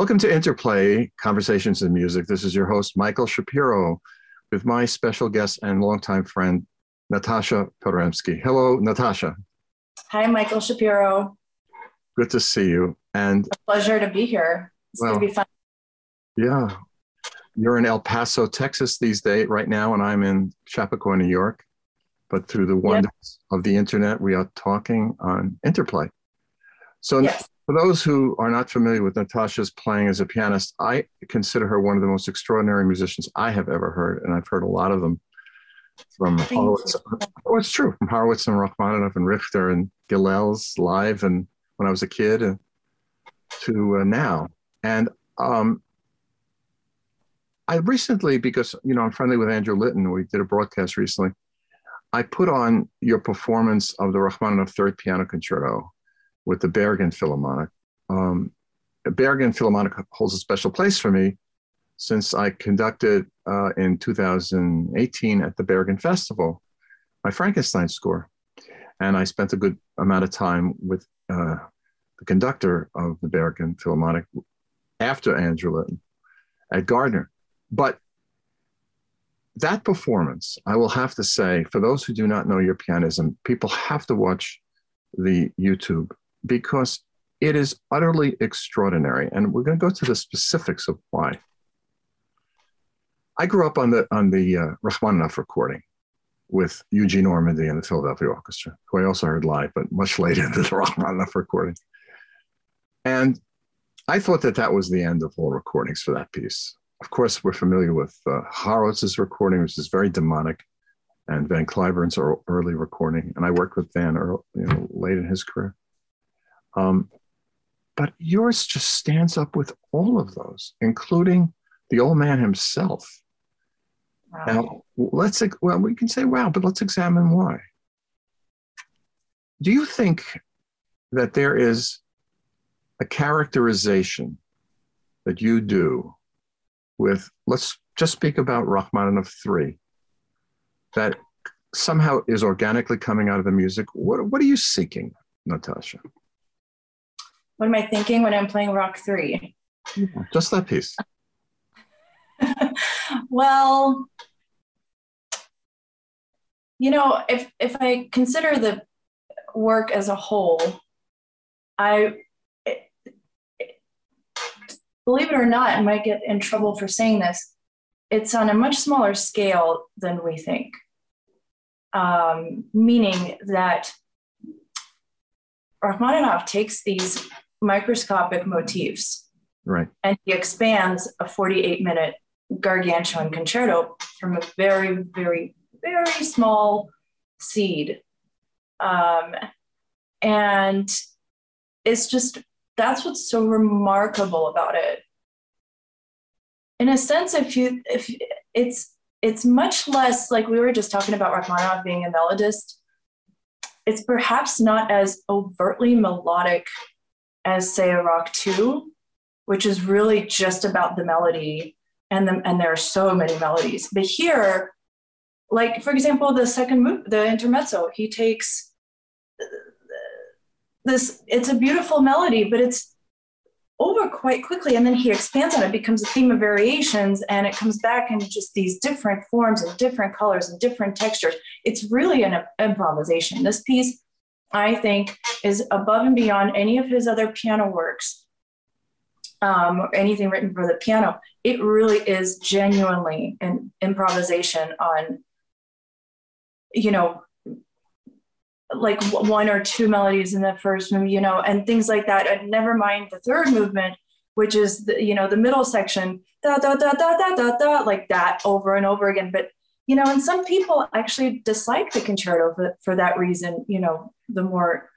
Welcome to Interplay Conversations in Music. This is your host, Michael Shapiro, with my special guest and longtime friend, Natasha Paremski. Hello, Natasha. Hi, Michael Shapiro. Good to see you. And a pleasure to be here. It's well, going to be fun. Yeah. You're in El Paso, Texas these days, right now, and I'm in Chappaqua, New York. But through the wonders yep. of the internet, we are talking on Interplay. So, yes. For those who are not familiar with Natasha's playing as a pianist, I consider her one of the most extraordinary musicians I have ever heard, and I've heard a lot of them from Horowitz. Oh, it's true from Horowitz and Rachmaninoff and Richter and Gilels live, and when I was a kid, and to uh, now. And um, I recently, because you know I'm friendly with Andrew Litton, we did a broadcast recently. I put on your performance of the Rachmaninoff Third Piano Concerto with the Bergen Philharmonic. Um, Bergen Philharmonic holds a special place for me since I conducted uh, in 2018 at the Bergen Festival my Frankenstein score. And I spent a good amount of time with uh, the conductor of the Bergen Philharmonic after Andrew Litton Ed Gardner. But that performance, I will have to say, for those who do not know your pianism, people have to watch the YouTube because it is utterly extraordinary. And we're going to go to the specifics of why. I grew up on the on the uh, Rachmaninoff recording with Eugene Ormandy and the Philadelphia Orchestra, who I also heard live, but much later than the Rachmaninoff recording. And I thought that that was the end of all recordings for that piece. Of course, we're familiar with uh, Horowitz's recording, which is very demonic, and Van Cliburn's early recording. And I worked with Van early, you know, late in his career. Um, but yours just stands up with all of those, including the old man himself. Wow. Now, let's, well, we can say, wow, but let's examine why. Do you think that there is a characterization that you do with, let's just speak about Rachmaninoff 3, that somehow is organically coming out of the music? What, what are you seeking, Natasha? What am I thinking when I'm playing Rach 3? Just that piece. well, you know, if if I consider the work as a whole, I it, it, believe it or not, I might get in trouble for saying this. It's on a much smaller scale than we think. Um, meaning that Rachmaninoff takes these microscopic motifs. Right. And he expands a 48 minute gargantuan concerto from a very, very, very small seed. Um, and it's just, that's what's so remarkable about it. In a sense, if you, if it's, it's much less like we were just talking about Rachmaninoff being a melodist. It's perhaps not as overtly melodic as say a Rach 2 which is really just about the melody and the, and there are so many melodies. But here like for example the second move the intermezzo he takes this it's a beautiful melody but it's over quite quickly and then he expands on it becomes a theme of variations and it comes back in just these different forms and different colors and different textures. It's really an improvisation. This piece I think is above and beyond any of his other piano works um, or anything written for the piano. It really is genuinely an improvisation on, you know, like one or two melodies in the first movement, you know, and things like that. And never mind the third movement, which is the, you know, the middle section, da da da da da da da, like that over and over again. But you know, and some people actually dislike the concerto for, for that reason, you know, the more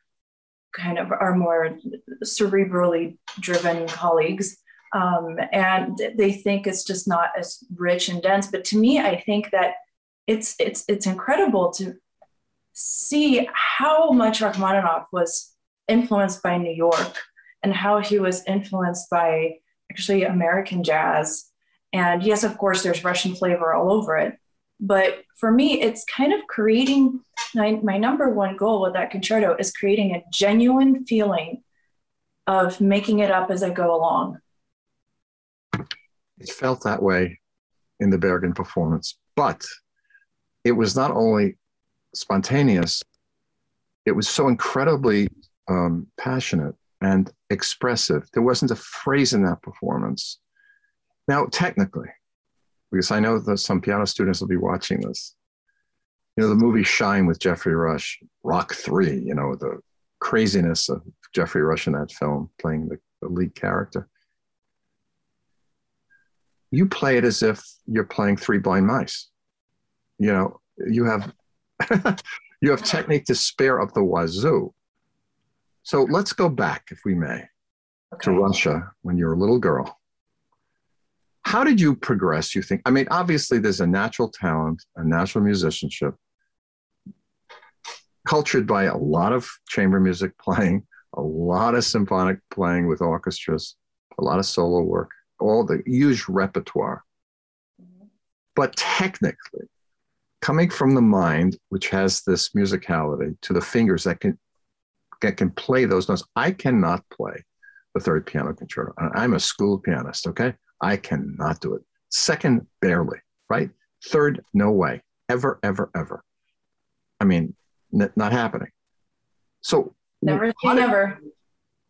kind of our more cerebrally driven colleagues. Um, and they think it's just not as rich and dense. But to me, I think that it's it's it's incredible to see how much Rachmaninoff was influenced by New York and how he was influenced by actually American jazz. And yes, of course, there's Russian flavor all over it. But for me, it's kind of creating my, my number one goal with that concerto is creating a genuine feeling of making it up as I go along. It felt that way in the Bergen performance, but it was not only spontaneous, it was so incredibly um, passionate and expressive. There wasn't a phrase in that performance. Now, technically, because I know that some piano students will be watching this, you know, the movie Shine with Geoffrey Rush, Rach Three, you know, the craziness of Geoffrey Rush in that film playing the, the lead character. You play it as if you're playing Three Blind Mice. You know, you have you have technique to spare up the wazoo. So let's go back, if we may, okay. to Russia when you were a little girl. How did you progress, you think? I mean, obviously, there's a natural talent, a natural musicianship, cultured by a lot of chamber music playing, a lot of symphonic playing with orchestras, a lot of solo work, all the huge repertoire. But technically, coming from the mind, which has this musicality, to the fingers that can that can play those notes. I cannot play the third piano concerto. I'm a school pianist, okay? I cannot do it. Second, barely, right? Third, no way. Ever, ever, ever. I mean, n- not happening. So, never say never.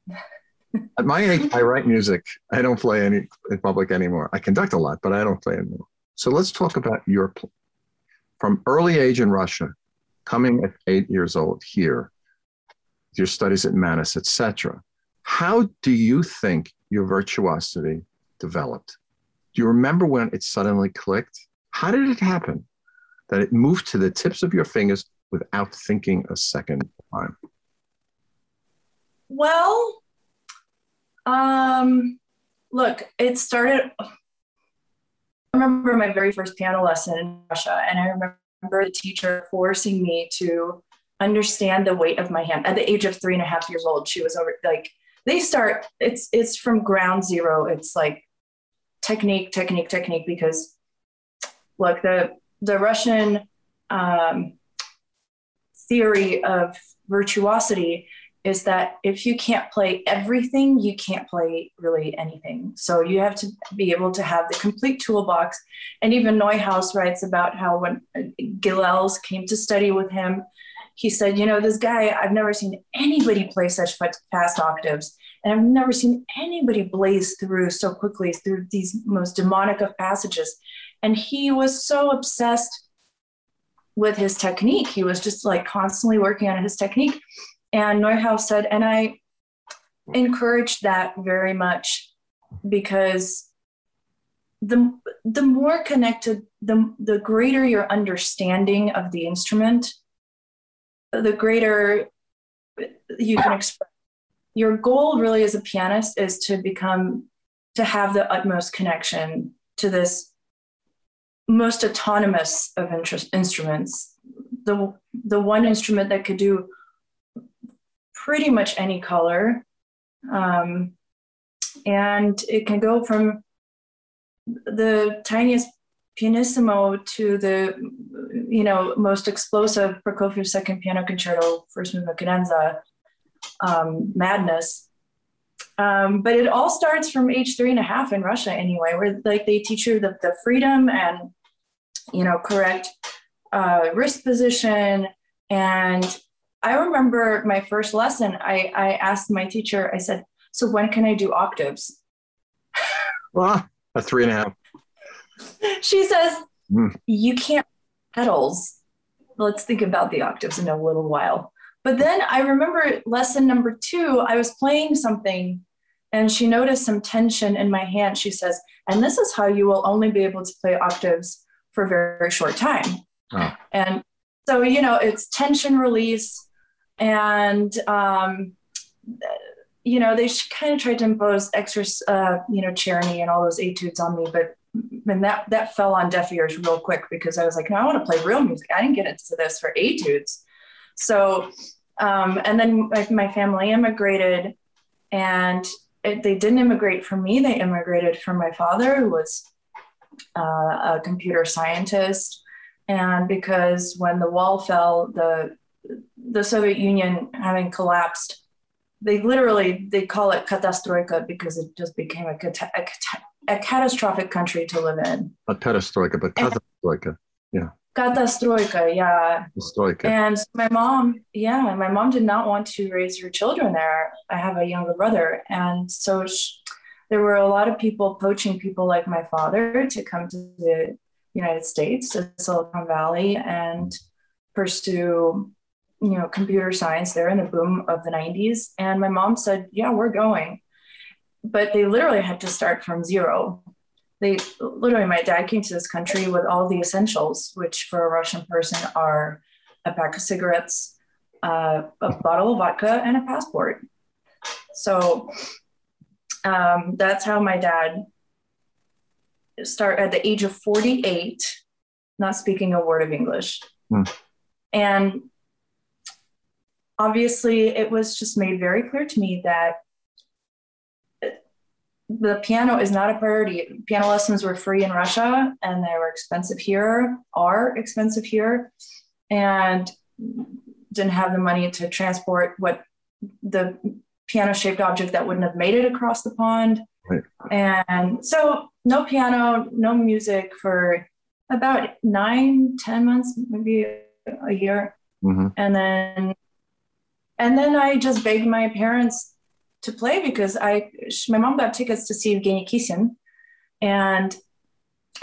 At my age, I write music. I don't play any in public anymore. I conduct a lot, but I don't play anymore. So let's talk about your pl- from early age in Russia, coming at eight years old here, your studies at Mannes, etc. How do you think your virtuosity developed? Do you remember when it suddenly clicked? How did it happen that it moved to the tips of your fingers without thinking a second time? Well, um, look, it started. I remember my very first piano lesson in Russia, and I remember the teacher forcing me to understand the weight of my hand at the age of three and a half years old she was over like they start it's it's from ground zero it's like technique technique technique because look the the russian um, theory of virtuosity is that if you can't play everything you can't play really anything so you have to be able to have the complete toolbox and even neuhaus writes about how when gilels came to study with him he said, You know, this guy, I've never seen anybody play such fast octaves. And I've never seen anybody blaze through so quickly through these most demonic of passages. And he was so obsessed with his technique. He was just like constantly working on his technique. And Neuhaus said, and I encouraged that very much because the the more connected, the the greater your understanding of the instrument, the greater you can express. Your goal really as a pianist is to become, to have the utmost connection to this most autonomous of interest, instruments. The, the one instrument that could do pretty much any color. Um, and it can go from the tiniest pianissimo to the you know most explosive Prokofiev second piano concerto, first movement cadenza, um, madness. Um, but it all starts from age three and a half in Russia anyway, where like they teach you the, the freedom and you know correct uh, wrist position. And I remember my first lesson. I I asked my teacher. I said, "So when can I do octaves?" Well, a three and a half she says, mm. You can't pedals. Let's think about the octaves in a little while. But then I remember lesson number two, I was playing something and she noticed some tension in my hand. She says, And this is how you will only be able to play octaves for a very, very short time. Oh. And so, you know, it's tension release. And, um, you know, they kind of tried to impose extra, uh, you know, Czerny and all those etudes on me, but and that that fell on deaf ears real quick because I was like, no, I want to play real music. I didn't get into this for etudes. So, um, and then my, my, family immigrated, and it, they didn't immigrate for me. They immigrated for my father, who was uh, a computer scientist. And because when the wall fell, the the Soviet Union having collapsed, they literally they call it katastroika because it just became a, a a catastrophic country to live in. A perestroika, but katastroika. Yeah. Katastroika, yeah. Perestroika. And my mom, yeah, my mom did not want to raise her children there. I have a younger brother. And so she, there were a lot of people poaching people like my father to come to the United States, to Silicon Valley, and pursue, you know, computer science there in the boom of the 90s. And my mom said, Yeah, we're going. But they literally had to start from zero. They literally, my dad came to this country with all the essentials, which for a Russian person are a pack of cigarettes, uh, a bottle of vodka, and a passport. So um, that's how my dad start at the age of 48 not speaking a word of english Hmm. and obviously it was just made very clear to me that the piano is not a priority piano lessons were free in russia and they were expensive here are expensive here and didn't have the money to transport what the piano shaped object that wouldn't have made it across the pond. Right. And so no piano, no music for about nine, ten months, maybe a year. hmm And then and then I just begged my parents to play because I my mom got tickets to see Evgeny Kissin. And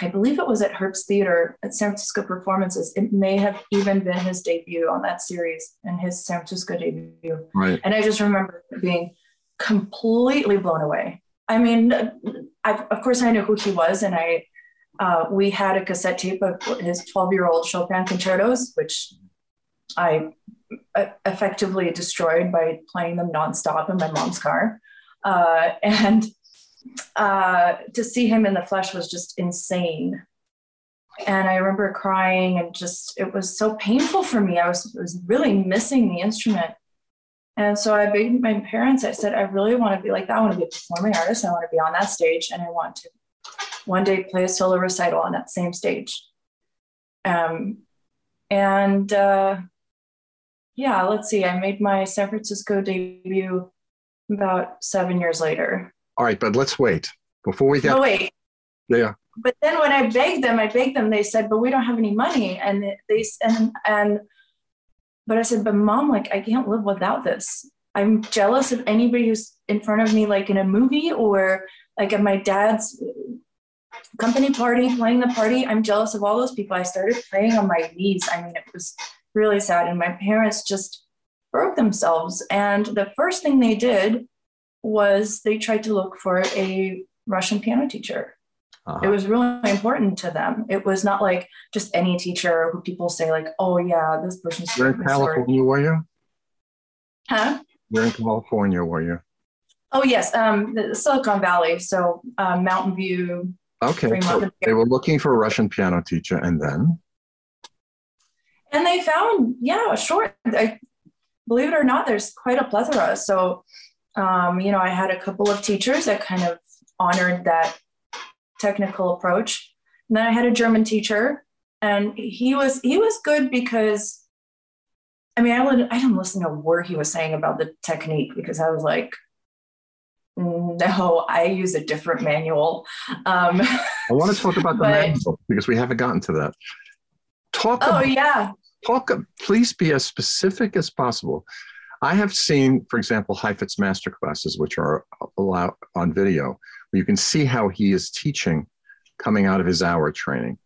I believe it was at Herbst Theater at San Francisco Performances. It may have even been his debut on that series and his San Francisco debut. Right. And I just remember being completely blown away. I mean, I, of course, I knew who he was, and I uh, we had a cassette tape of his 12 year old Chopin concertos, which I uh, effectively destroyed by playing them nonstop in my mom's car. Uh, and uh, to see him in the flesh was just insane. And I remember crying, and just it was so painful for me. I was, was really missing the instrument. And so I begged my parents, I said, I really want to be like that. I want to be a performing artist. I want to be on that stage and I want to one day play a solo recital on that same stage. Um, and uh, yeah, let's see, I made my San Francisco debut about seven years later. All right, but let's wait before we get. No, wait. Yeah. But then when I begged them, I begged them, they said, but we don't have any money. And they, and, and, but I said, but mom, like, I can't live without this. I'm jealous of anybody who's in front of me, like in a movie or like at my dad's company party, playing the party. I'm jealous of all those people. I started praying on my knees. I mean, it was really sad. And my parents just broke themselves. And the first thing they did was they tried to look for a Russian piano teacher. Uh-huh. It was really important to them. It was not like just any teacher who people say like, "Oh yeah, this person's." Where in California were you? Huh? Where in California were you? Oh yes, um, the Silicon Valley. So um, Mountain View. Okay, so they were looking for a Russian piano teacher, and then And they found, yeah, sure. I, believe it or not, there's quite a plethora. So, um, you know, I had a couple of teachers that kind of honored that technical approach. And then I had a German teacher, and he was he was good because, I mean, I would I didn't listen to a word he was saying about the technique because I was like, no, I use a different manual. Um, I want to talk about the But- manual because we haven't gotten to that. Talk oh about yeah, talk please be as specific as possible. I have seen for example heifetz master classes which are allowed on video where you can see how he is teaching coming out of his hour training.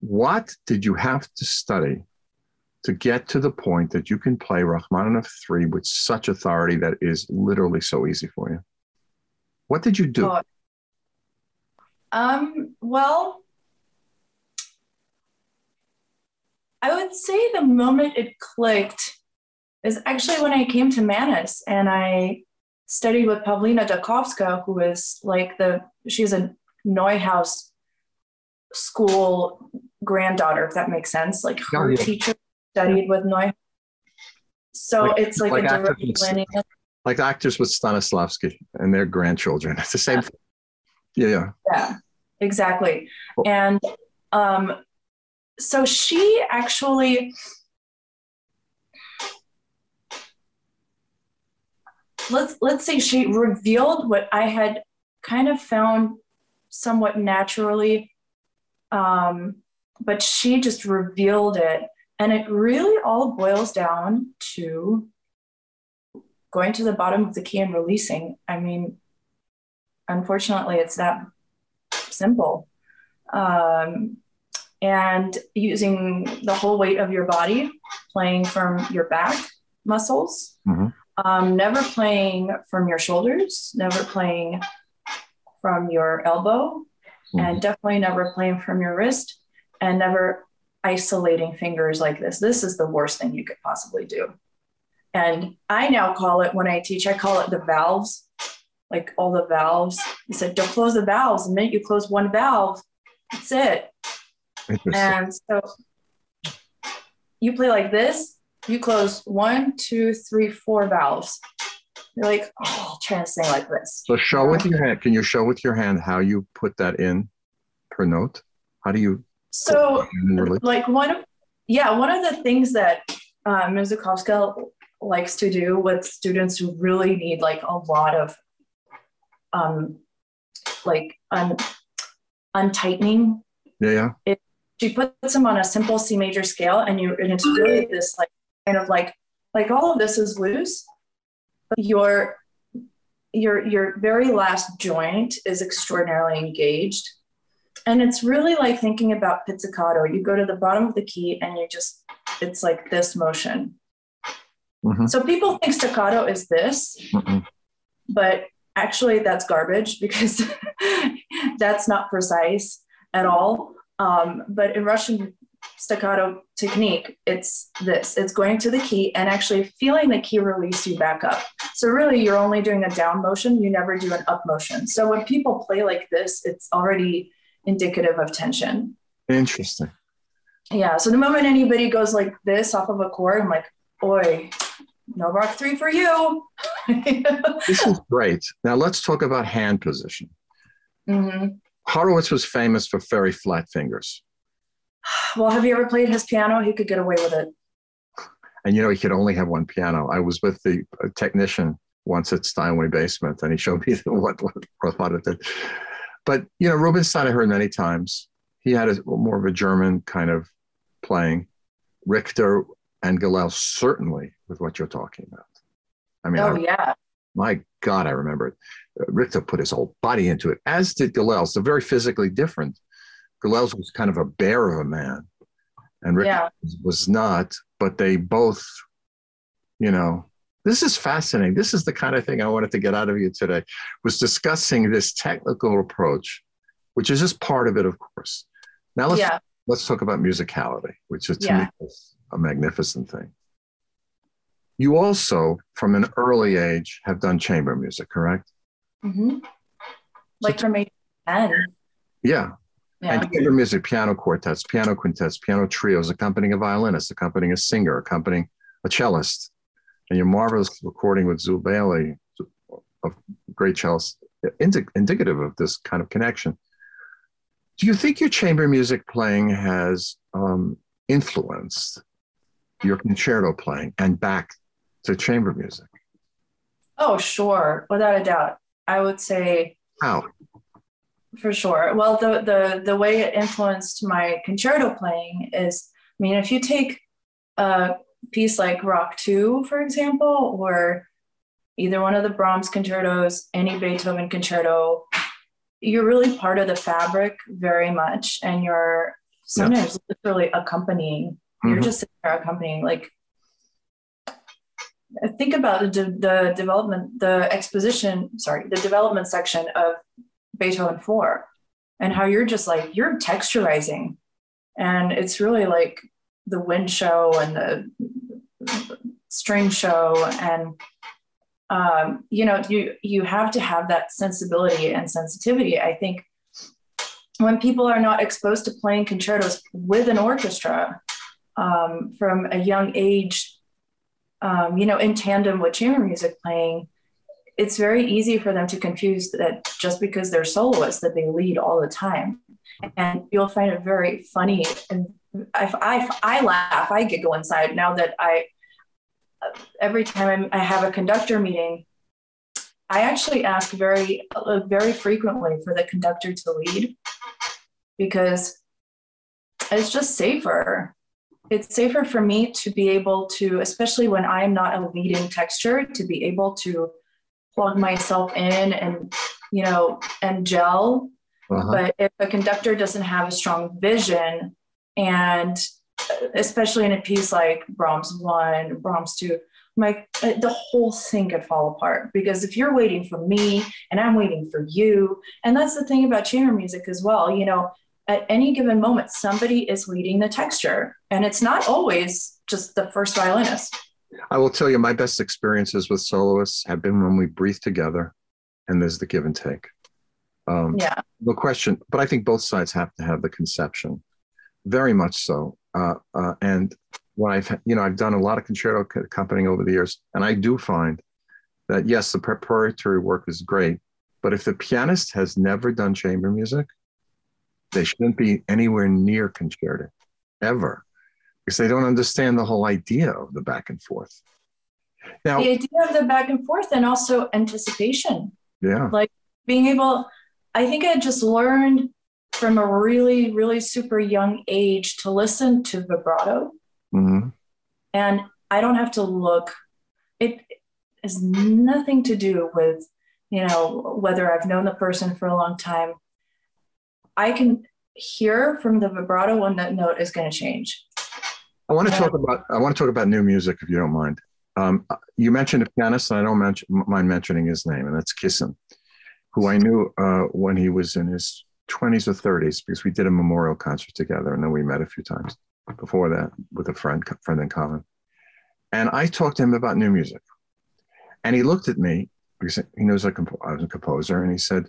What did you have to study to get to the point that you can play rachmaninoff 3 with such authority that is literally so easy for you? What did you do? Oh, Um, well, I would say the moment it clicked is actually when I came to Mannes and I studied with Pavlina Dokovska, who is like the, she's a Neuhaus school granddaughter, if that makes sense. Like her Yeah, yeah. teacher studied with Neuhaus. So Like- it's like, like a direct actors. lineage. like actors with stanislavski and their grandchildren it's the same thing yeah yeah Yeah, exactly. Cool. And um, so she actually, let's let's say she revealed what I had kind of found somewhat naturally. Um, but she just revealed it. And it really all boils down to going to the bottom of the key and releasing. I mean, unfortunately, it's that simple. Um, and using the whole weight of your body, playing from your back muscles, mm-hmm. um, never playing from your shoulders, never playing from your elbow, mm-hmm. and definitely never playing from your wrist, and never isolating fingers like this. This is the worst thing you could possibly do. And I now call it, when I teach, I call it the valves, like all the valves. He said, don't close the valves. The minute you close one valve, that's it. And so you play like this, you close one, two, three, four valves. You're like, oh, I'll try to sing like this. So show with your hand. Can you show with your hand how you put that in per note? How do you? So, like one of, yeah, one of the things that uh, Musicowska likes to do with students who really need like a lot of, um, like un, untightening. Yeah, yeah. It, she puts them on a simple C major scale, and you and it's really this like kind of like like all of this is loose, but your your your very last joint is extraordinarily engaged. And it's really like thinking about pizzicato. You go to the bottom of the key and you just, it's like this motion. Mm-hmm. So people think staccato is this, mm-hmm. but actually that's garbage because that's not precise at all. Um, but in Russian staccato technique, it's this it's going to the key and actually feeling the key release you back up. So, really, you're only doing a down motion, you never do an up motion. So, when people play like this, it's already indicative of tension. Interesting. Yeah. So, the moment anybody goes like this off of a chord, I'm like, oi, no Rach three for you. this is great. Now, let's talk about hand position. Mm-hmm. Horowitz was famous for very flat fingers. Well, have you ever played his piano? He could get away with it. And you know, he could only have one piano. I was with the technician once at Steinway Basement, and he showed me what what thought it did. But you know, Rubinstein I heard many times. He had a more of a German kind of playing. Richter and Gilels certainly with what you're talking about. I mean, oh I, yeah. My God, I remember it. Richter put his whole body into it, as did Gilels. They're very physically different. Gilels was kind of a bear of a man, and Richter yeah. was not. But they both, you know, this is fascinating. This is the kind of thing I wanted to get out of you today. Was discussing this technical approach, which is just part of it, of course. Now let's yeah. let's talk about musicality, which is to yeah. me a magnificent thing. You also, from an early age, have done chamber music, correct? Mm-hmm. Like so, from age 10. Yeah. yeah. And chamber music, piano quartets, piano quintets, piano trios, accompanying a violinist, accompanying a singer, accompanying a cellist. And your marvelous recording with Zuill Bailey, of great cellist, indicative of this kind of connection. Do you think your chamber music playing has um, influenced your concerto playing and back to chamber music? Oh, sure, without a doubt. I would say how for sure. Well, the the the way it influenced my concerto playing is, I mean, if you take a piece like Rach Two, for example, or either one of the Brahms concertos, any Beethoven concerto, you're really part of the fabric very much, and you're sometimes yeah. literally accompanying. Mm-hmm. You're just sitting there accompanying, like think about the, the development, the exposition, sorry, the development section of Beethoven 4 and how you're just like, you're texturizing. And it's really like the wind show and the string show. And, um, you know, you, you have to have that sensibility and sensitivity. I think when people are not exposed to playing concertos with an orchestra um, from a young age, um, you know, in tandem with chamber music playing, it's very easy for them to confuse that just because they're soloists that they lead all the time. And you'll find it very funny. And I, I, I laugh, I giggle inside now that I, every time I'm, I have a conductor meeting, I actually ask very, uh, very frequently for the conductor to lead because it's just safer. It's safer for me to be able to, especially when I'm not a leading texture, to be able to plug myself in and, you know, and gel. Uh-huh. But if a conductor doesn't have a strong vision, and especially in a piece like Brahms 1, Brahms 2, my uh, the whole thing could fall apart because if you're waiting for me and I'm waiting for you, and that's the thing about chamber music as well, you know, at any given moment, somebody is leading the texture, and it's not always just the first violinist. I will tell you, my best experiences with soloists have been when we breathe together and there's the give and take. Um, yeah. No question. But I think both sides have to have the conception, very much so. Uh, uh, and when I've, you know, I've done a lot of concerto accompanying over the years, and I do find that yes, the preparatory work is great, but if the pianist has never done chamber music, they shouldn't be anywhere near concerto, ever, because they don't understand the whole idea of the back and forth. Now, the idea of the back and forth and also anticipation. Yeah. Like being able, I think I just learned from a really, really super young age to listen to vibrato. Mm-hmm. And I don't have to look, it has nothing to do with, you know, whether I've known the person for a long time. I can hear from the vibrato when that note is going to change. I want to talk about I want to talk about new music if you don't mind. Um, you mentioned a pianist, and I don't mention, mind mentioning his name, and that's Kissin, who I knew uh, when he was in his 20s or 30s because we did a memorial concert together, and then we met a few times before that with a friend friend in common. And I talked to him about new music, and he looked at me because he knows I, comp- I was a composer, and he said,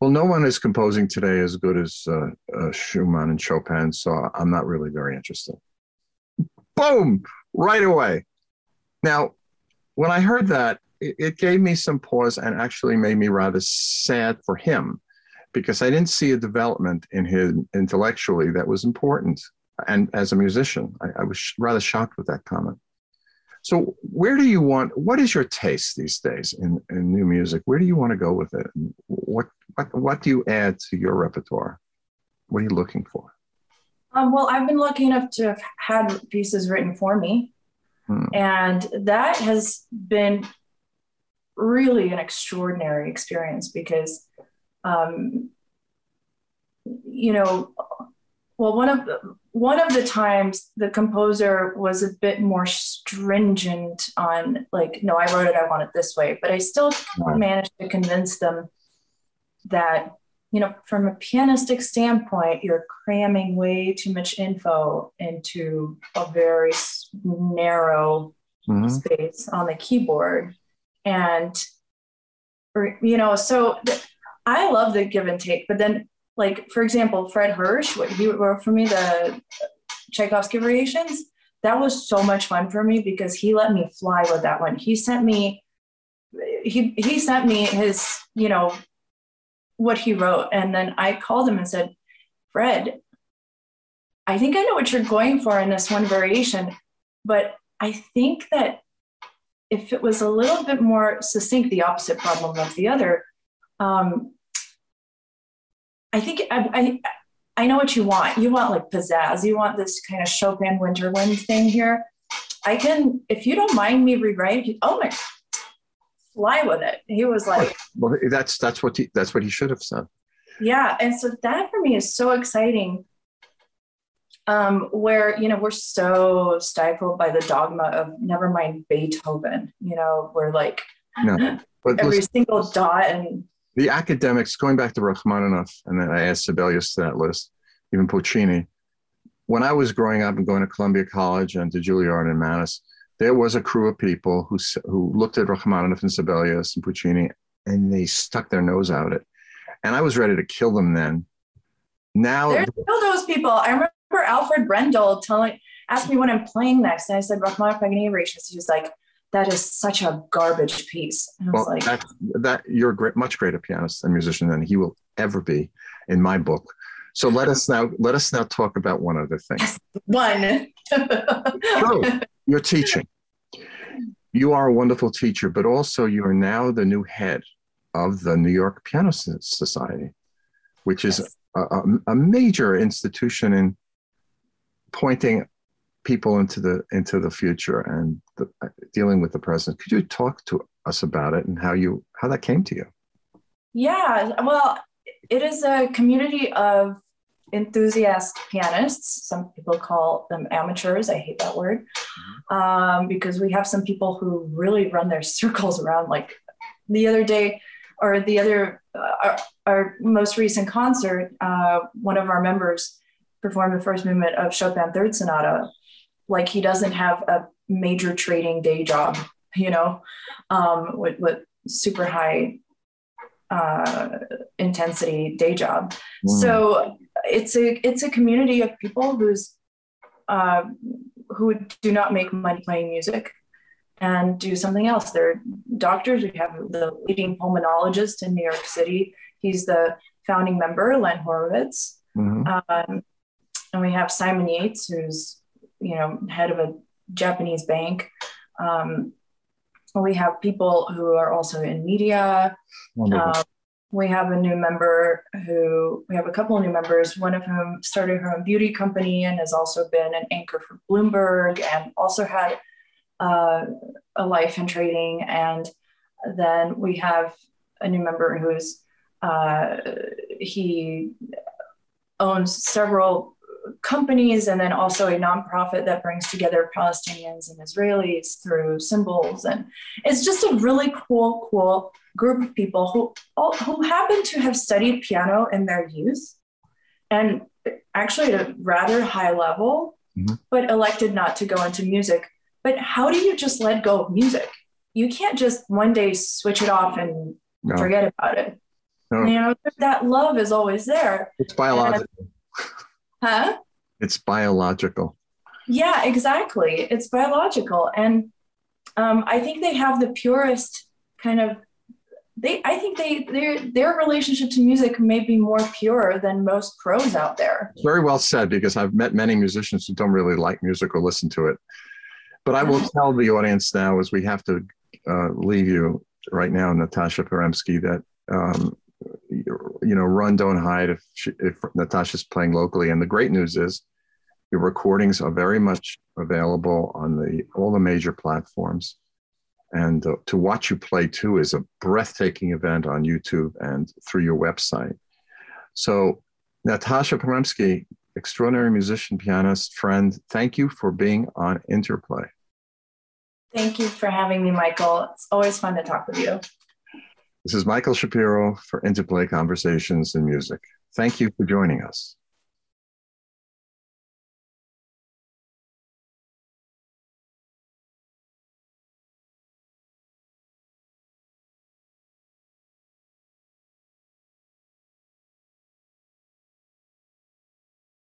"Well, no one is composing today as good as uh, uh, Schumann and Chopin, so I'm not really very interested." Boom! Right away. Now, when I heard that, it, it gave me some pause and actually made me rather sad for him because I didn't see a development in him intellectually that was important. And as a musician, I, I, was rather shocked with that comment. So, where do you want? What is your taste these days in, in new music? Where do you want to go with it? What what what do you add to your repertoire? What are you looking for? Um, well, I've been lucky enough to have had pieces written for me. Hmm. And that has been really an extraordinary experience because, um, you know, well, one of the, one of the times the composer was a bit more stringent on like, no, I wrote it, I want it this way, but I still managed to convince them that you know, from a pianistic standpoint, you're cramming way too much info into a very narrow mm-hmm. space on the keyboard. And, you know, so th- I love the give and take, but then, like, for example, Fred Hersch what he wrote for me, the Tchaikovsky variations, that was so much fun for me because he let me fly with that one. He sent me, he, he sent me his, you know, what he wrote. And then I called him and said, Fred, I think I know what you're going for in this one variation, but I think that if it was a little bit more succinct, the opposite problem of the other, um, I think I, I, I know what you want. You want like pizzazz. You want this kind of Chopin winter wind thing here. I can, if you don't mind me rewriting, oh my fly with it. He was like, well, that's that's what he that's what he should have said. Yeah, and so that for me is so exciting. Um, where you know we're so stifled by the dogma of never mind Beethoven. You know, we're like no, but every listen, single dot and the academics going back to Rachmaninoff, and then I asked Sibelius to that list, even Puccini. When I was growing up and going to Columbia College and to Juilliard and Mannes, there was a crew of people who, who looked at Rachmaninoff and Sibelius and Puccini and they stuck their nose out it. And I was ready to kill them then. Now, there's still those people. I remember Alfred Brendel telling, asked me when I'm playing next. And I said, Rachmaninoff Paganini Variations. He was like, that is such a garbage piece. And I was well, like, that, that you're a great, much greater pianist and musician than he will ever be in my book. So let us now let us now talk about one other thing. Yes, one. You're teaching. You are a wonderful teacher, but also you are now the new head of the New York Piano Society, which is yes. a, a, major institution in pointing people into the into the future and the, dealing with the present. Could you talk to us about it and how you how that came to you? Yeah, well, it is a community of enthusiast pianists. Some people call them amateurs. I hate that word mm-hmm. um, because we have some people who really run their circles around. Like the other day, or the other, uh, our, our, most recent concert, uh, one of our members performed the first movement of Chopin Third Sonata. Like he doesn't have a major trading day job, you know, um, with, with super high uh, intensity day job. Mm. So it's a it's a community of people who's uh, who do not make money playing music and do something else. They're doctors. We have the leading pulmonologist in New York City. He's the founding member, Len Horowitz. Mm-hmm. Um, and we have Simon Yates, who's you know head of a Japanese bank. Um, we have people who are also in media. Um, we have a new member who we have a couple of new members one of whom started her own beauty company and has also been an anchor for bloomberg and also had uh, a life in trading. And then we have a new member who's uh, he owns several companies and then also a nonprofit that brings together Palestinians and Israelis through symbols. And it's just a really cool, cool group of people who, who happen to have studied piano in their youth and actually at a rather high level, mm-hmm. but elected not to go into music. But how do you just let go of music? You can't just one day switch it off and no. forget about it. No. You know, that love is always there. It's biological. And, Huh? It's biological. Yeah, exactly. It's biological. And um, I think they have the purest kind of they I think they their their relationship to music may be more pure than most pros out there. Very well said, because I've met many musicians who don't really like music or listen to it. But I will tell the audience now, as we have to uh, leave you right now, Natasha Paremski, that um, you know, run, don't hide if, she, if Natasha's playing locally. And the great news is your recordings are very much available on the all the major platforms. And uh, to watch you play too is a breathtaking event on YouTube and through your website. So, Natasha Paremski, extraordinary musician, pianist, friend, thank you for being on Interplay. Thank you for having me, Michael. It's always fun to talk with you. This is Michael Shapiro for Interplay Conversations in Music. Thank you for joining us.